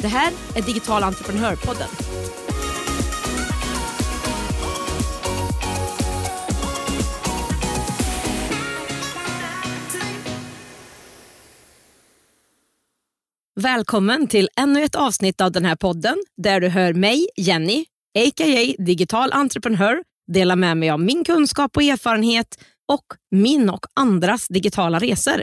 Det här är Digital entreprenörpodden. Välkommen till ännu ett avsnitt av den här podden där du hör mig, Jenny, a.k.a. digital entreprenör, dela med mig av min kunskap och erfarenhet och min och andras digitala resor.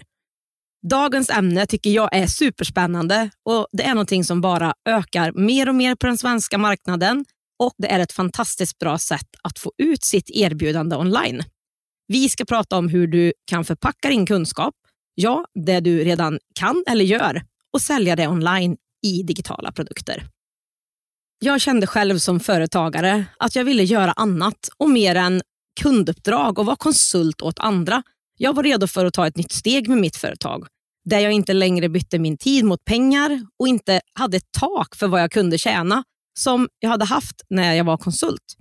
Dagens ämne tycker jag är superspännande och det är någonting som bara ökar mer och mer på den svenska marknaden och det är ett fantastiskt bra sätt att få ut sitt erbjudande online. Vi ska prata om hur du kan förpacka din kunskap, ja, det du redan kan eller gör och sälja det online i digitala produkter. Jag kände själv som företagare att jag ville göra annat och mer än kunduppdrag och vara konsult åt andra. Jag var redo för att ta ett nytt steg med mitt företag där jag inte längre bytte min tid mot pengar och inte hade ett tak för vad jag kunde tjäna som jag hade haft när jag var konsult.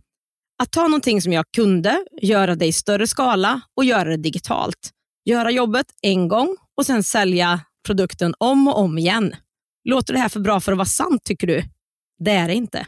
Att ta någonting som jag kunde, göra det i större skala och göra det digitalt. Göra jobbet en gång och sen sälja produkten om och om igen. Låter det här för bra för att vara sant tycker du? Det är det inte.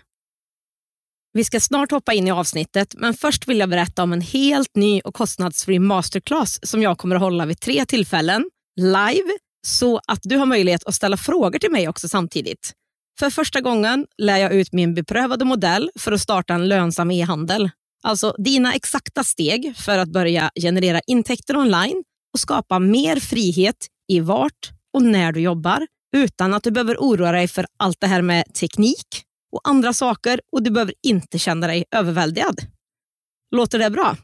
Vi ska snart hoppa in i avsnittet, men först vill jag berätta om en helt ny och kostnadsfri masterclass som jag kommer att hålla vid tre tillfällen, live, så att du har möjlighet att ställa frågor till mig också samtidigt. För första gången lär jag ut min beprövade modell för att starta en lönsam e-handel. Alltså dina exakta steg för att börja generera intäkter online och skapa mer frihet i vart och när du jobbar utan att du behöver oroa dig för allt det här med teknik och andra saker och du behöver inte känna dig överväldigad. Låter det bra?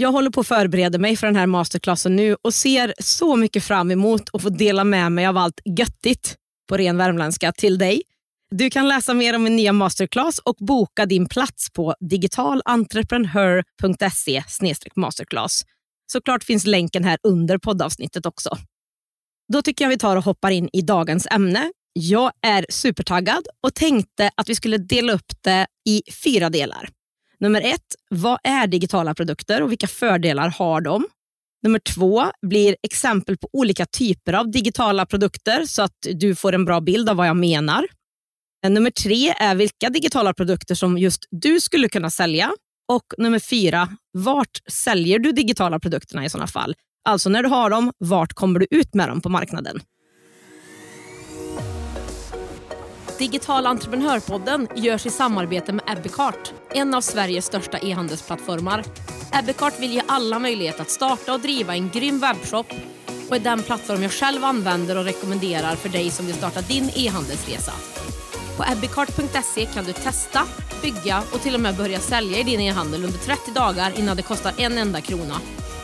Jag håller på att förbereda mig för den här masterclassen nu och ser så mycket fram emot att få dela med mig av allt göttigt på ren värmländska till dig. Du kan läsa mer om min nya masterclass och boka din plats på digitalentreprenör.se masterclass. Såklart finns länken här under poddavsnittet också. Då tycker jag vi tar och hoppar in i dagens ämne. Jag är supertaggad och tänkte att vi skulle dela upp det i fyra delar. Nummer ett, vad är digitala produkter och vilka fördelar har de? Nummer två blir exempel på olika typer av digitala produkter så att du får en bra bild av vad jag menar. Eh, nummer tre är vilka digitala produkter som just du skulle kunna sälja. Och nummer fyra, vart säljer du digitala produkterna i sådana fall? Alltså när du har dem, vart kommer du ut med dem på marknaden? Digital entreprenörpodden görs i samarbete med Ebbecart, en av Sveriges största e-handelsplattformar. Ebbecart vill ge alla möjlighet att starta och driva en grym webbshop och är den plattform jag själv använder och rekommenderar för dig som vill starta din e-handelsresa. På ebbecart.se kan du testa, bygga och till och med börja sälja i din e-handel under 30 dagar innan det kostar en enda krona.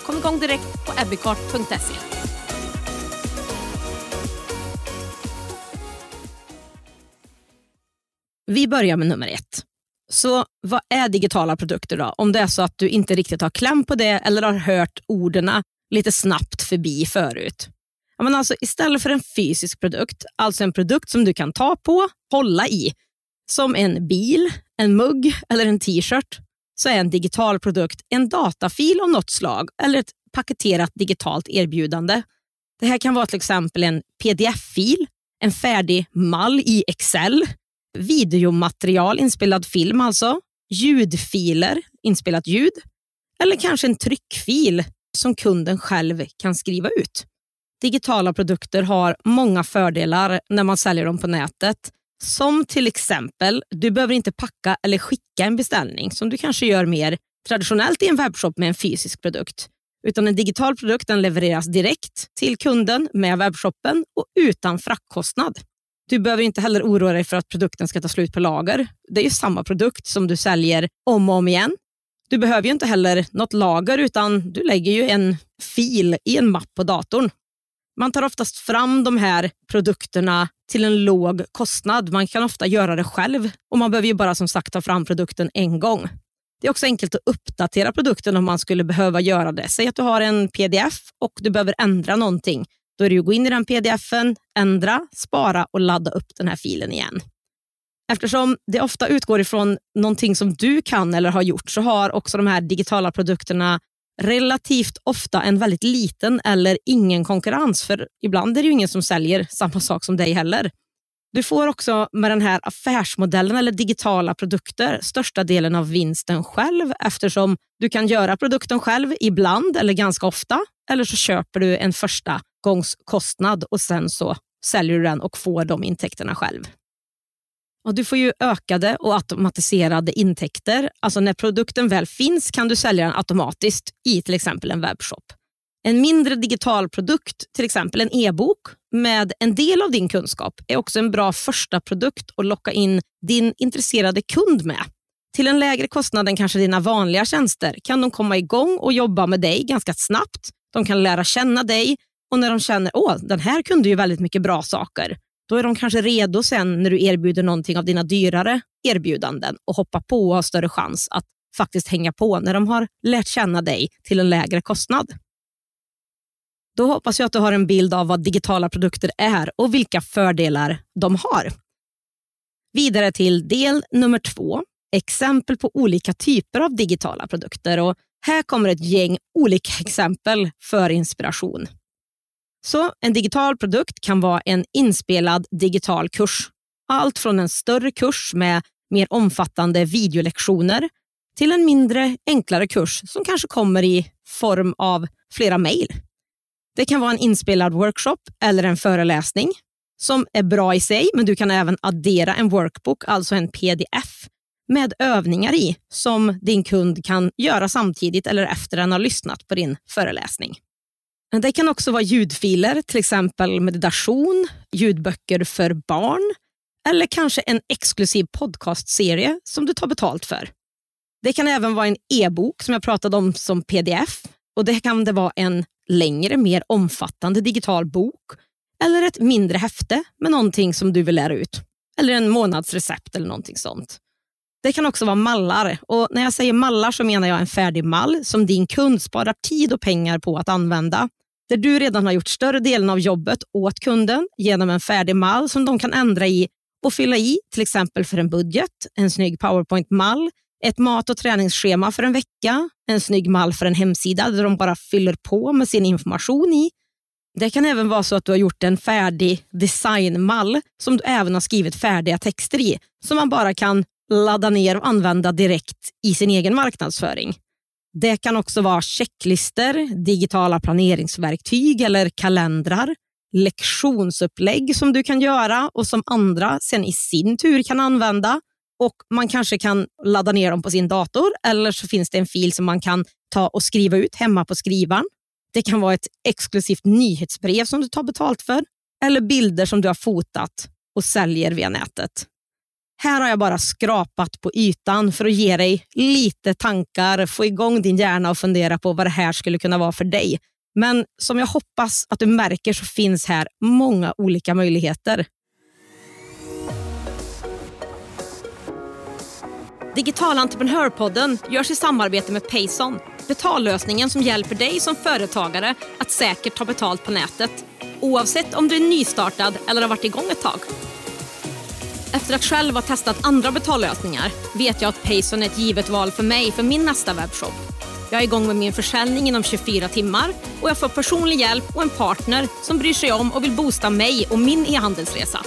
Kom igång direkt på ebbecart.se. Vi börjar med nummer ett. Så vad är digitala produkter då? Om det är så att du inte riktigt har kläm på det eller har hört orden lite snabbt förbi förut. Men alltså, istället för en fysisk produkt, alltså en produkt som du kan ta på, hålla i, som en bil, en mugg eller en t-shirt, så är en digital produkt en datafil av något slag eller ett paketerat digitalt erbjudande. Det här kan vara till exempel en pdf-fil, en färdig mall i Excel, videomaterial, inspelad film alltså, ljudfiler, inspelat ljud eller kanske en tryckfil som kunden själv kan skriva ut. Digitala produkter har många fördelar när man säljer dem på nätet. Som till exempel, du behöver inte packa eller skicka en beställning som du kanske gör mer traditionellt i en webbshop med en fysisk produkt. Utan en digital produkt den levereras direkt till kunden med webbshoppen och utan fraktkostnad. Du behöver inte heller oroa dig för att produkten ska ta slut på lager. Det är ju samma produkt som du säljer om och om igen. Du behöver ju inte heller något lager utan du lägger ju en fil i en mapp på datorn. Man tar oftast fram de här produkterna till en låg kostnad. Man kan ofta göra det själv och man behöver ju bara som sagt ta fram produkten en gång. Det är också enkelt att uppdatera produkten om man skulle behöva göra det. Säg att du har en pdf och du behöver ändra någonting. Då är det att gå in i den pdfen, ändra, spara och ladda upp den här filen igen. Eftersom det ofta utgår ifrån någonting som du kan eller har gjort så har också de här digitala produkterna relativt ofta en väldigt liten eller ingen konkurrens. För ibland är det ju ingen som säljer samma sak som dig heller. Du får också med den här affärsmodellen eller digitala produkter största delen av vinsten själv eftersom du kan göra produkten själv ibland eller ganska ofta eller så köper du en första gångs och sen så säljer du den och får de intäkterna själv. Och du får ju ökade och automatiserade intäkter. Alltså när produkten väl finns kan du sälja den automatiskt i till exempel en webbshop. En mindre digital produkt, till exempel en e-bok med en del av din kunskap är också en bra första produkt att locka in din intresserade kund med. Till en lägre kostnad än kanske dina vanliga tjänster kan de komma igång och jobba med dig ganska snabbt. De kan lära känna dig och när de känner att den här kunde ju väldigt mycket bra saker, då är de kanske redo sen när du erbjuder någonting av dina dyrare erbjudanden och hoppa på och ha större chans att faktiskt hänga på när de har lärt känna dig till en lägre kostnad. Då hoppas jag att du har en bild av vad digitala produkter är och vilka fördelar de har. Vidare till del nummer två, exempel på olika typer av digitala produkter. Och här kommer ett gäng olika exempel för inspiration. Så En digital produkt kan vara en inspelad digital kurs. Allt från en större kurs med mer omfattande videolektioner till en mindre, enklare kurs som kanske kommer i form av flera mejl. Det kan vara en inspelad workshop eller en föreläsning som är bra i sig, men du kan även addera en workbook, alltså en pdf, med övningar i som din kund kan göra samtidigt eller efter den har lyssnat på din föreläsning. Det kan också vara ljudfiler, till exempel meditation, ljudböcker för barn eller kanske en exklusiv podcastserie som du tar betalt för. Det kan även vara en e-bok som jag pratade om som pdf och det kan det vara en längre, mer omfattande digital bok eller ett mindre häfte med någonting som du vill lära ut. Eller en månadsrecept eller någonting sånt. Det kan också vara mallar. Och När jag säger mallar så menar jag en färdig mall som din kund sparar tid och pengar på att använda. Där du redan har gjort större delen av jobbet åt kunden genom en färdig mall som de kan ändra i och fylla i, till exempel för en budget, en snygg powerpoint-mall ett mat och träningsschema för en vecka, en snygg mall för en hemsida där de bara fyller på med sin information i. Det kan även vara så att du har gjort en färdig designmall som du även har skrivit färdiga texter i, som man bara kan ladda ner och använda direkt i sin egen marknadsföring. Det kan också vara checklister, digitala planeringsverktyg eller kalendrar, lektionsupplägg som du kan göra och som andra sen i sin tur kan använda och Man kanske kan ladda ner dem på sin dator eller så finns det en fil som man kan ta och skriva ut hemma på skrivaren. Det kan vara ett exklusivt nyhetsbrev som du tar betalt för eller bilder som du har fotat och säljer via nätet. Här har jag bara skrapat på ytan för att ge dig lite tankar, få igång din hjärna och fundera på vad det här skulle kunna vara för dig. Men som jag hoppas att du märker så finns här många olika möjligheter. Digitalentreprenörpodden görs i samarbete med Payson. Betallösningen som hjälper dig som företagare att säkert ta betalt på nätet. Oavsett om du är nystartad eller har varit igång ett tag. Efter att själv ha testat andra betallösningar vet jag att Payson är ett givet val för mig för min nästa webbshop. Jag är igång med min försäljning inom 24 timmar och jag får personlig hjälp och en partner som bryr sig om och vill boosta mig och min e-handelsresa.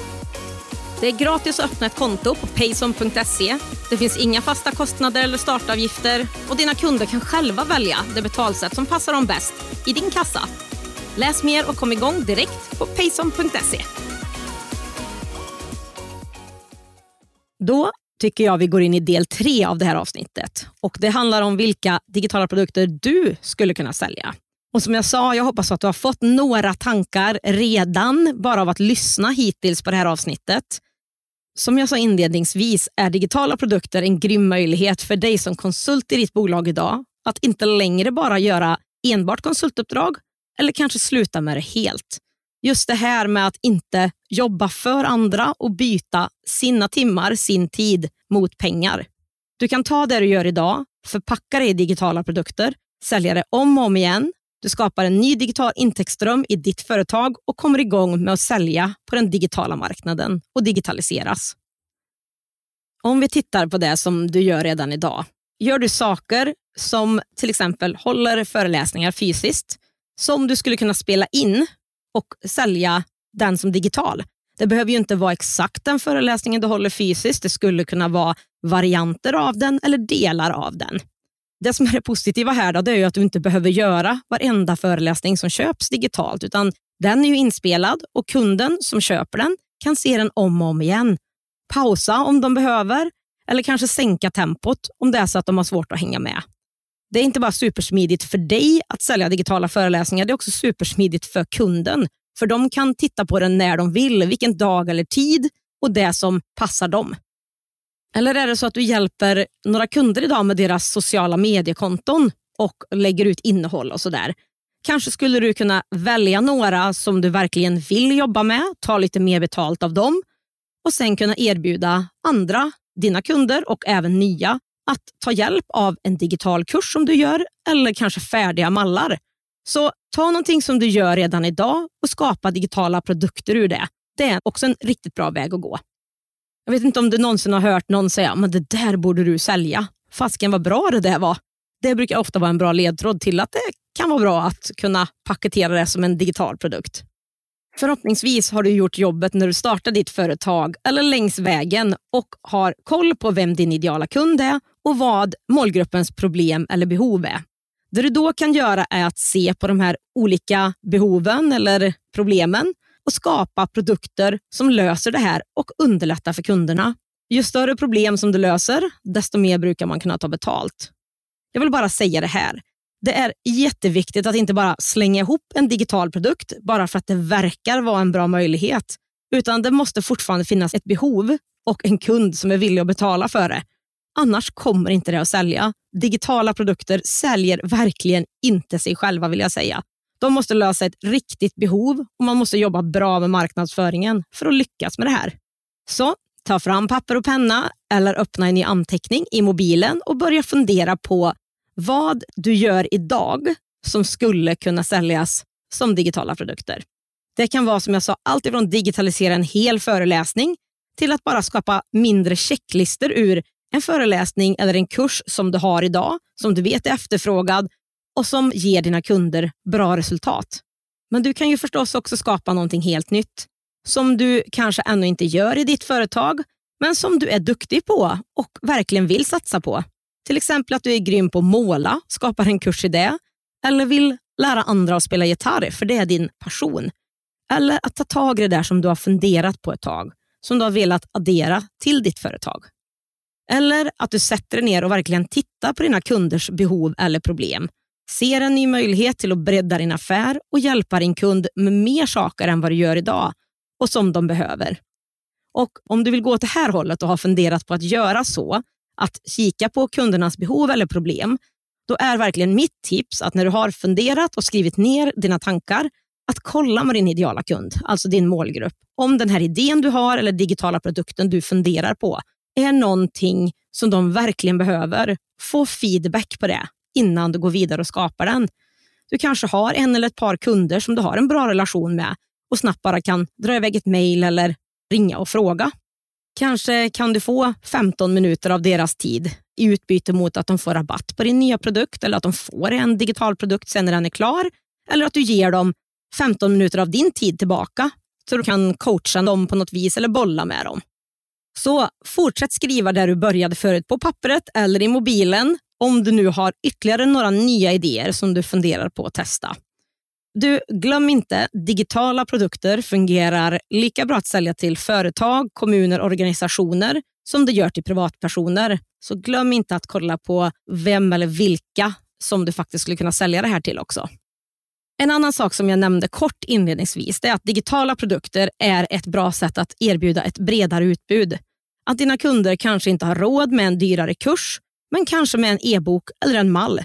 Det är gratis att öppna ett konto på payson.se. Det finns inga fasta kostnader eller startavgifter och dina kunder kan själva välja det betalsätt som passar dem bäst i din kassa. Läs mer och kom igång direkt på payson.se. Då tycker jag vi går in i del tre av det här avsnittet. Och Det handlar om vilka digitala produkter du skulle kunna sälja. Och Som jag sa, jag hoppas att du har fått några tankar redan bara av att lyssna hittills på det här avsnittet. Som jag sa inledningsvis är digitala produkter en grym möjlighet för dig som konsult i ditt bolag idag att inte längre bara göra enbart konsultuppdrag eller kanske sluta med det helt. Just det här med att inte jobba för andra och byta sina timmar, sin tid mot pengar. Du kan ta det du gör idag, förpacka det i digitala produkter, sälja det om och om igen. Du skapar en ny digital intäktsström i ditt företag och kommer igång med att sälja på den digitala marknaden och digitaliseras. Om vi tittar på det som du gör redan idag. Gör du saker som till exempel håller föreläsningar fysiskt, som du skulle kunna spela in och sälja den som digital. Det behöver ju inte vara exakt den föreläsningen du håller fysiskt. Det skulle kunna vara varianter av den eller delar av den. Det som är det positiva här då, det är att du inte behöver göra varenda föreläsning som köps digitalt, utan den är ju inspelad och kunden som köper den kan se den om och om igen. Pausa om de behöver eller kanske sänka tempot om det är så att de har svårt att hänga med. Det är inte bara supersmidigt för dig att sälja digitala föreläsningar, det är också supersmidigt för kunden. För de kan titta på den när de vill, vilken dag eller tid och det som passar dem. Eller är det så att du hjälper några kunder idag med deras sociala mediekonton och lägger ut innehåll och sådär. Kanske skulle du kunna välja några som du verkligen vill jobba med, ta lite mer betalt av dem och sen kunna erbjuda andra, dina kunder och även nya, att ta hjälp av en digital kurs som du gör eller kanske färdiga mallar. Så ta någonting som du gör redan idag och skapa digitala produkter ur det. Det är också en riktigt bra väg att gå. Jag vet inte om du någonsin har hört någon säga men det där borde du sälja. Fasken vad bra det där var. Det brukar ofta vara en bra ledtråd till att det kan vara bra att kunna paketera det som en digital produkt. Förhoppningsvis har du gjort jobbet när du startar ditt företag eller längs vägen och har koll på vem din ideala kund är och vad målgruppens problem eller behov är. Det du då kan göra är att se på de här olika behoven eller problemen och skapa produkter som löser det här och underlättar för kunderna. Ju större problem som du löser, desto mer brukar man kunna ta betalt. Jag vill bara säga det här. Det är jätteviktigt att inte bara slänga ihop en digital produkt bara för att det verkar vara en bra möjlighet, utan det måste fortfarande finnas ett behov och en kund som är villig att betala för det. Annars kommer inte det att sälja. Digitala produkter säljer verkligen inte sig själva vill jag säga. De måste lösa ett riktigt behov och man måste jobba bra med marknadsföringen för att lyckas med det här. Så ta fram papper och penna eller öppna en ny anteckning i mobilen och börja fundera på vad du gör idag som skulle kunna säljas som digitala produkter. Det kan vara som jag sa, alltifrån digitalisera en hel föreläsning till att bara skapa mindre checklister ur en föreläsning eller en kurs som du har idag, som du vet är efterfrågad och som ger dina kunder bra resultat. Men du kan ju förstås också skapa någonting helt nytt som du kanske ännu inte gör i ditt företag, men som du är duktig på och verkligen vill satsa på. Till exempel att du är grym på att måla, skapar en kurs i det, eller vill lära andra att spela gitarr, för det är din passion. Eller att ta tag i det där som du har funderat på ett tag, som du har velat addera till ditt företag. Eller att du sätter dig ner och verkligen tittar på dina kunders behov eller problem. Ser en ny möjlighet till att bredda din affär och hjälpa din kund med mer saker än vad du gör idag och som de behöver. Och Om du vill gå åt det här hållet och har funderat på att göra så, att kika på kundernas behov eller problem, då är verkligen mitt tips att när du har funderat och skrivit ner dina tankar, att kolla med din ideala kund, alltså din målgrupp, om den här idén du har eller digitala produkten du funderar på är någonting som de verkligen behöver. Få feedback på det innan du går vidare och skapar den. Du kanske har en eller ett par kunder som du har en bra relation med och snabbt bara kan dra iväg ett mejl eller ringa och fråga. Kanske kan du få 15 minuter av deras tid i utbyte mot att de får rabatt på din nya produkt eller att de får en digital produkt sen när den är klar. Eller att du ger dem 15 minuter av din tid tillbaka så du kan coacha dem på något vis eller bolla med dem. Så fortsätt skriva där du började förut på pappret eller i mobilen om du nu har ytterligare några nya idéer som du funderar på att testa. Du, glöm inte, digitala produkter fungerar lika bra att sälja till företag, kommuner och organisationer som det gör till privatpersoner. Så glöm inte att kolla på vem eller vilka som du faktiskt skulle kunna sälja det här till också. En annan sak som jag nämnde kort inledningsvis är att digitala produkter är ett bra sätt att erbjuda ett bredare utbud. Att dina kunder kanske inte har råd med en dyrare kurs, men kanske med en e-bok eller en mall.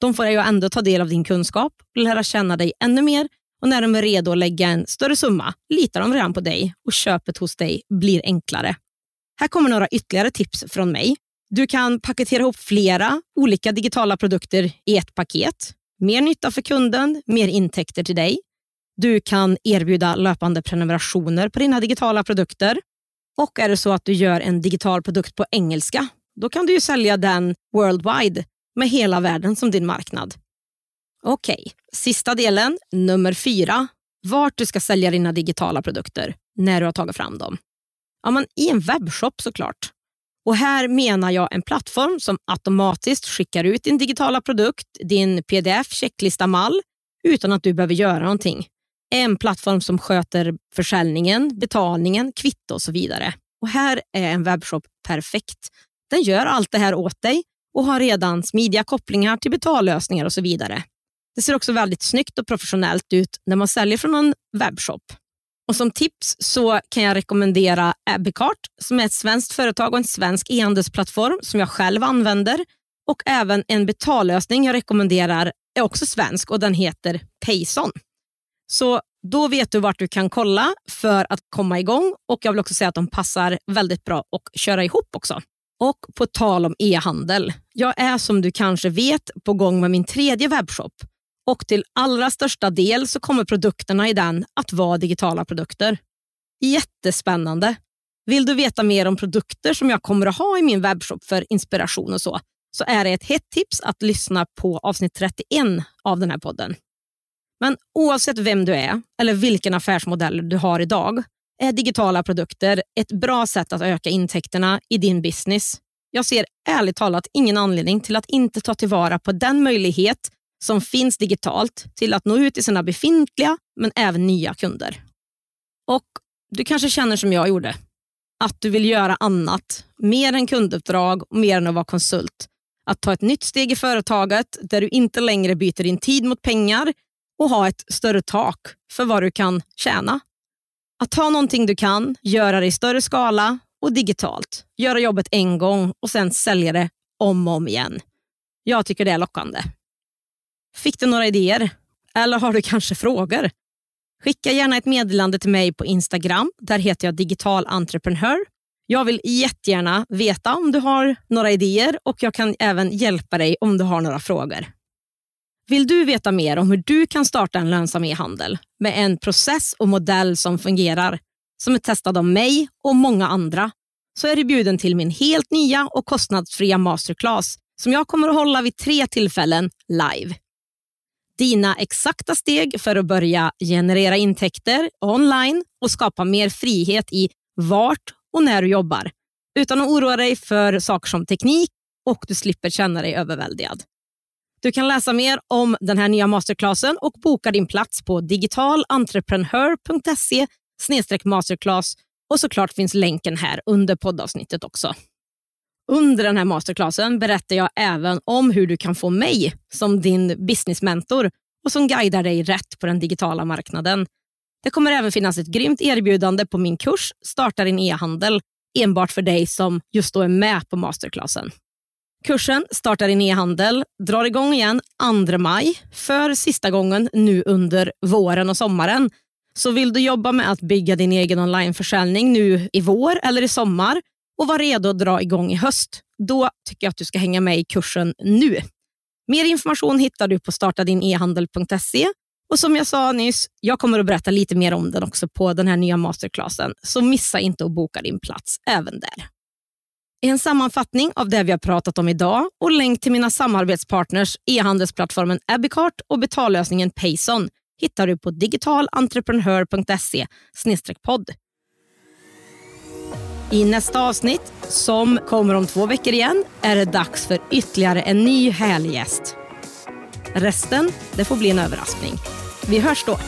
De får ju ändå ta del av din kunskap, lära känna dig ännu mer och när de är redo att lägga en större summa litar de redan på dig och köpet hos dig blir enklare. Här kommer några ytterligare tips från mig. Du kan paketera ihop flera olika digitala produkter i ett paket. Mer nytta för kunden, mer intäkter till dig. Du kan erbjuda löpande prenumerationer på dina digitala produkter. Och är det så att du gör en digital produkt på engelska, då kan du ju sälja den worldwide med hela världen som din marknad. Okej, okay. sista delen, nummer fyra. Vart du ska sälja dina digitala produkter när du har tagit fram dem. Ja, men I en webbshop såklart. Och Här menar jag en plattform som automatiskt skickar ut din digitala produkt, din pdf, checklista, mall utan att du behöver göra någonting. En plattform som sköter försäljningen, betalningen, kvitto och så vidare. Och Här är en webbshop perfekt. Den gör allt det här åt dig och har redan smidiga kopplingar till betallösningar och så vidare. Det ser också väldigt snyggt och professionellt ut när man säljer från en webbshop. Och Som tips så kan jag rekommendera Abbeycart som är ett svenskt företag och en svensk e-handelsplattform som jag själv använder. Och även en betallösning jag rekommenderar är också svensk och den heter Payson. Så då vet du vart du kan kolla för att komma igång och jag vill också säga att de passar väldigt bra att köra ihop också. Och på tal om e-handel. Jag är som du kanske vet på gång med min tredje webbshop och till allra största del så kommer produkterna i den att vara digitala produkter. Jättespännande. Vill du veta mer om produkter som jag kommer att ha i min webbshop för inspiration och så, så är det ett hett tips att lyssna på avsnitt 31 av den här podden. Men oavsett vem du är eller vilken affärsmodell du har idag är digitala produkter ett bra sätt att öka intäkterna i din business. Jag ser ärligt talat ingen anledning till att inte ta tillvara på den möjlighet som finns digitalt till att nå ut till sina befintliga men även nya kunder. Och Du kanske känner som jag gjorde, att du vill göra annat, mer än kunduppdrag och mer än att vara konsult. Att ta ett nytt steg i företaget där du inte längre byter din tid mot pengar och ha ett större tak för vad du kan tjäna. Att ta någonting du kan, göra det i större skala och digitalt. Göra jobbet en gång och sen sälja det om och om igen. Jag tycker det är lockande. Fick du några idéer? Eller har du kanske frågor? Skicka gärna ett meddelande till mig på Instagram. Där heter jag digital entreprenör. Jag vill jättegärna veta om du har några idéer och jag kan även hjälpa dig om du har några frågor. Vill du veta mer om hur du kan starta en lönsam e-handel med en process och modell som fungerar, som är testad av mig och många andra, så är du bjuden till min helt nya och kostnadsfria masterclass som jag kommer att hålla vid tre tillfällen live. Dina exakta steg för att börja generera intäkter online och skapa mer frihet i vart och när du jobbar utan att oroa dig för saker som teknik och du slipper känna dig överväldigad. Du kan läsa mer om den här nya masterclassen och boka din plats på digitalentreprenör.se masterclass och såklart finns länken här under poddavsnittet också. Under den här masterclassen berättar jag även om hur du kan få mig som din businessmentor och som guidar dig rätt på den digitala marknaden. Det kommer även finnas ett grymt erbjudande på min kurs Starta din e-handel enbart för dig som just då är med på masterclassen. Kursen Starta din e-handel drar igång igen 2 maj för sista gången nu under våren och sommaren. Så vill du jobba med att bygga din egen onlineförsäljning nu i vår eller i sommar och vara redo att dra igång i höst, då tycker jag att du ska hänga med i kursen nu. Mer information hittar du på startadinehandel.se och som jag sa nyss, jag kommer att berätta lite mer om den också på den här nya masterclassen, så missa inte att boka din plats även där. En sammanfattning av det vi har pratat om idag och länk till mina samarbetspartners e-handelsplattformen Abicart och betallösningen Payson hittar du på digitalentreprenör.se podd. I nästa avsnitt, som kommer om två veckor igen, är det dags för ytterligare en ny härlig gäst. Resten, det får bli en överraskning. Vi hörs då.